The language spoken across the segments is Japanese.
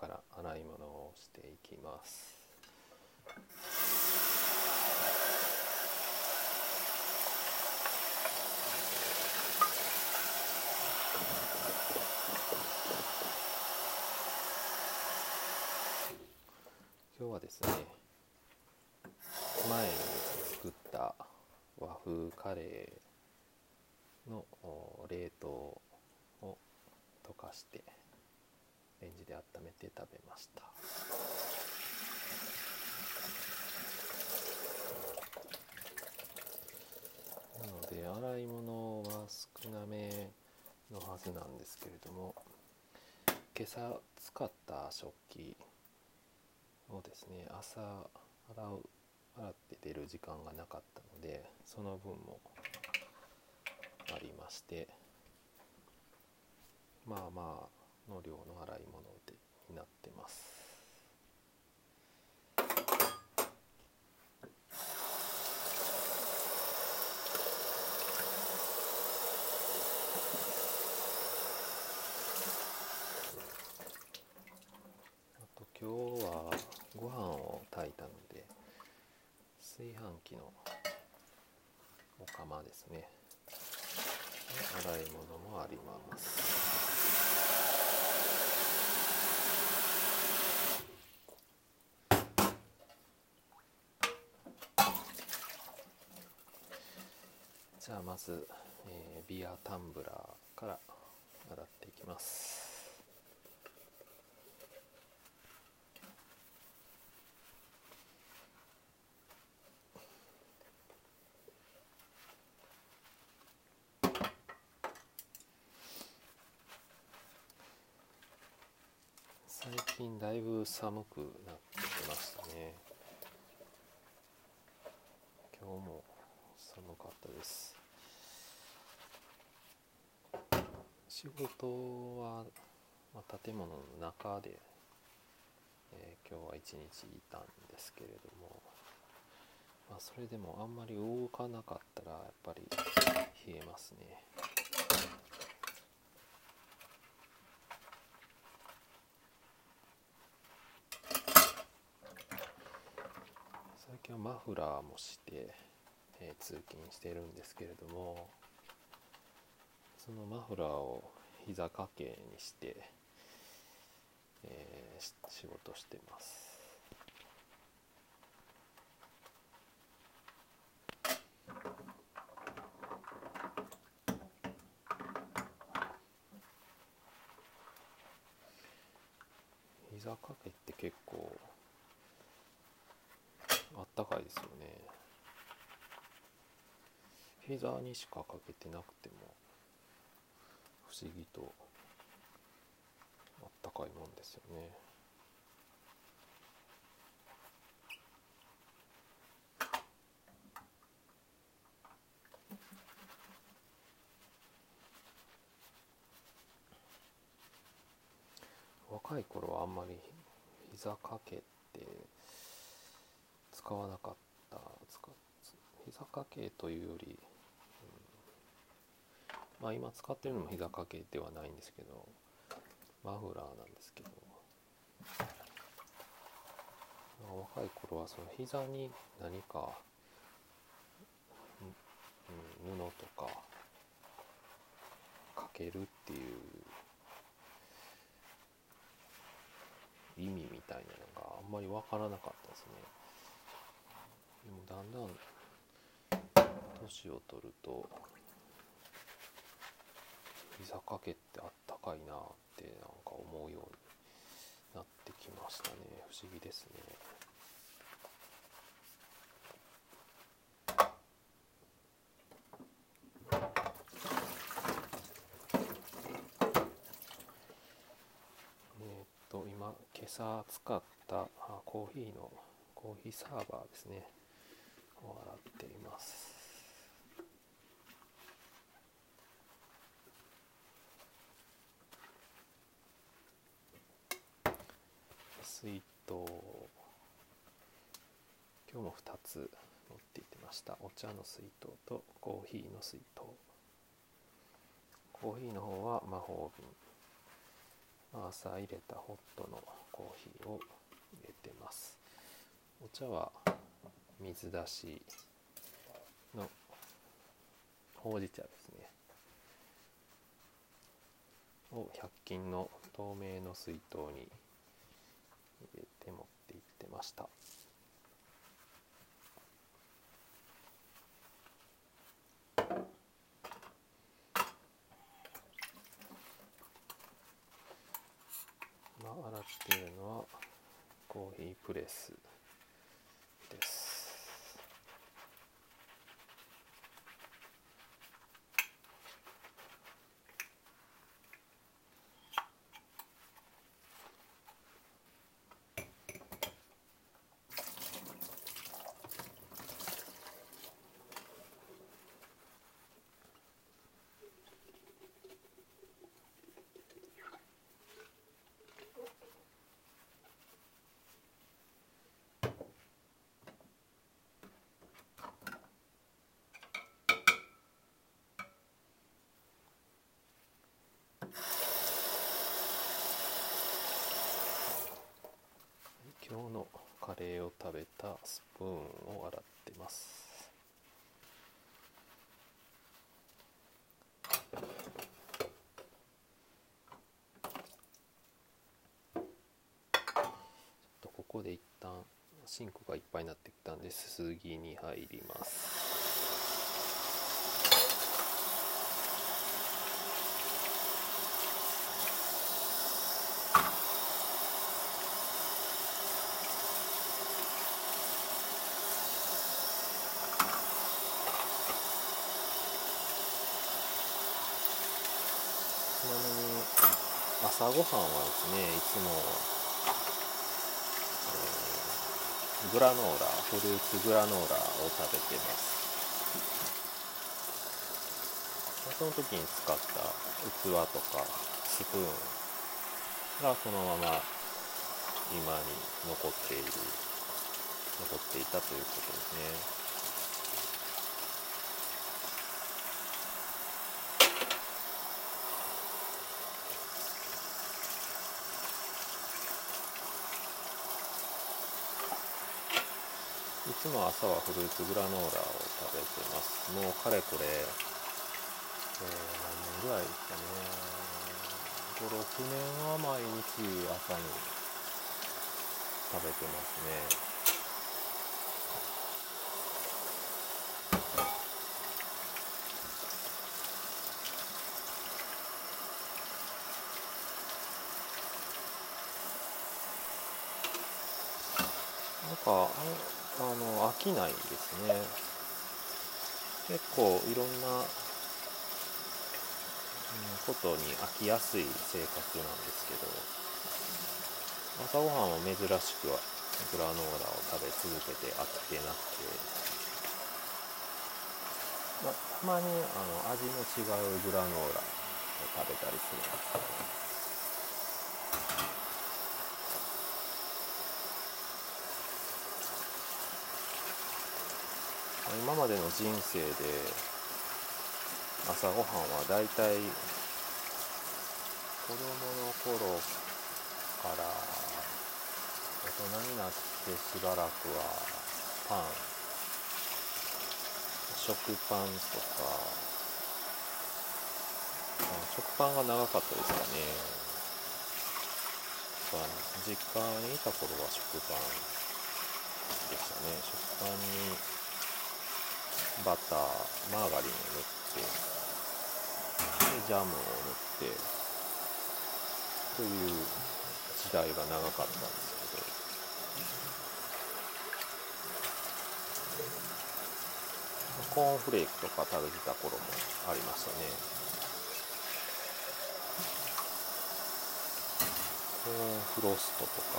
から洗い物をしていきます。今日はですね前に作った和風カレーの冷凍を溶かしてレンジで温めて食べました。なので洗い物は少なめのはずなんですけれども今朝使った食器をですね朝洗う洗って出る時間がなかったのでその分もありましてまあまあの量の洗い物でになってます。あと今日はご飯を炊いたので炊飯器のお釜ですね。洗い物もあります。じゃあまず、えービアタンブラーから洗っていきます。最近だいぶ寒くなってきましたね。今日も寒かったです。仕事は、まあ、建物の中で、えー今日は一日いたんですけれども、まあ、それでもあんまり動かなかったらやっぱり冷えますね。最近はマフラーもして、えー通勤してるんですけれどもそのマフラーを膝掛けにして、えーし仕事してます。膝掛けって結構あったかいですよね。膝にしかかけてなくても。不思議とあったかいもんですよね。若い頃はあんまり膝掛けって使わなかった。使膝掛けというより、まあ今使ってるのも膝掛けではないんですけどマフラーなんですけど、まあ若い頃はその膝に何か、布とかかけるっていう意味みたいなのがあんまり分からなかったですね。でもだんだん年を取ると膝掛けってあったかいなってなんか思うようになってきましたね。不思議ですね。えーっと今今朝使ったコーヒーのコーヒーサーバーですね。を洗っています水筒今日も2つ持っていってました。お茶の水筒とコーヒーの水筒。コーヒーの方は魔法瓶。朝入れたホットのコーヒーを入れてます。お茶は水出しのほうじ茶ですね。を100均の透明の水筒に入れて持って行ってました今洗っているのはコーヒープレスです今日のカレーを食べたスプーンを洗ってます。ここで一旦シンクがいっぱいになってきたんですすぎに入りますちなみに朝ごはんはですねいつも、えーグラノーラフルーツグラノーラを食べてます。その時に使った器とかスプーンがそのまま今に残っている残っていたということですね。つも朝はフルーツグラノーラを食べてます。もうかれこれ、えー、何年ぐらいですかね。5、6年は毎日朝に食べてますね。なんか、あの、飽きないですね。結構いろんな、うんことに飽きやすい生活なんですけど、朝ごはんは珍しくはグラノーラを食べ続けて飽きてなくて、ま、たまにあの味の違うグラノーラを食べたりするんですけど、今までの人生で朝ごはんはだいたい子供の頃から大人になってしばらくはパン。食パンとか食パンが長かったですかね。実家にいた頃は食パンでしたね。食パンにバターマーガリンを塗ってでジャムを塗ってという時代が長かったんですけどコーンフレークとか食べてた頃もありましたね。コーンフロストとか、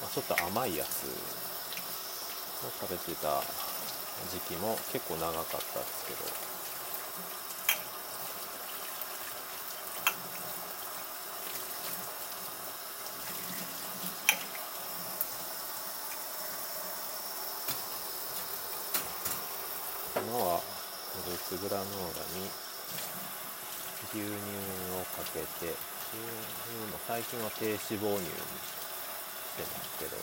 まあ、ちょっと甘いやつを食べてた時期も結構長かったですけど。今はフルーツグラノーラに牛乳をかけて牛乳も最近は低脂肪乳にしてますけど、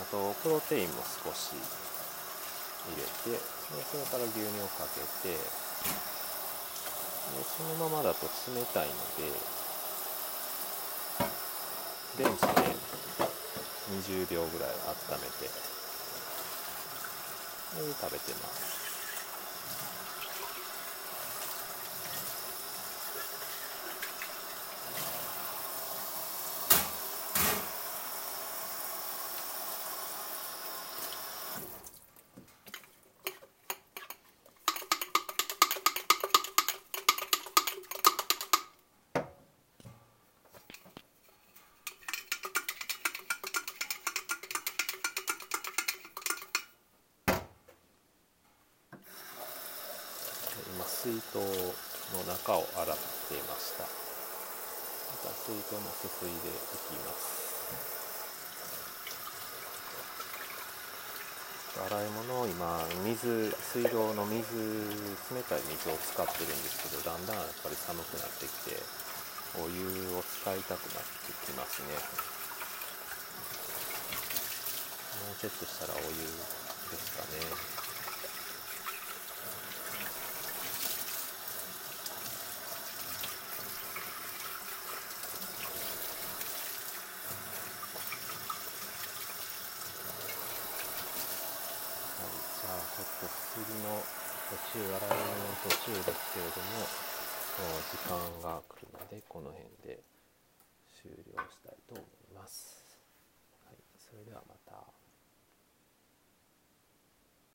あとプロテインも少し入れてでそれから牛乳をかけてでそのままだと冷たいのでレンジで20秒ぐらい温めてで食べてます水筒の中を洗っていました。また水筒もすすいでいきます。洗い物を今水水道の水冷たい水を使ってるんですけどだんだんやっぱり寒くなってきてお湯を使いたくなってきますね。もうちょっとしたらお湯ですかねちょっと次の週洗い物の途中ですけれども時間が来るのでこの辺で終了したいと思います。はい、それではまた。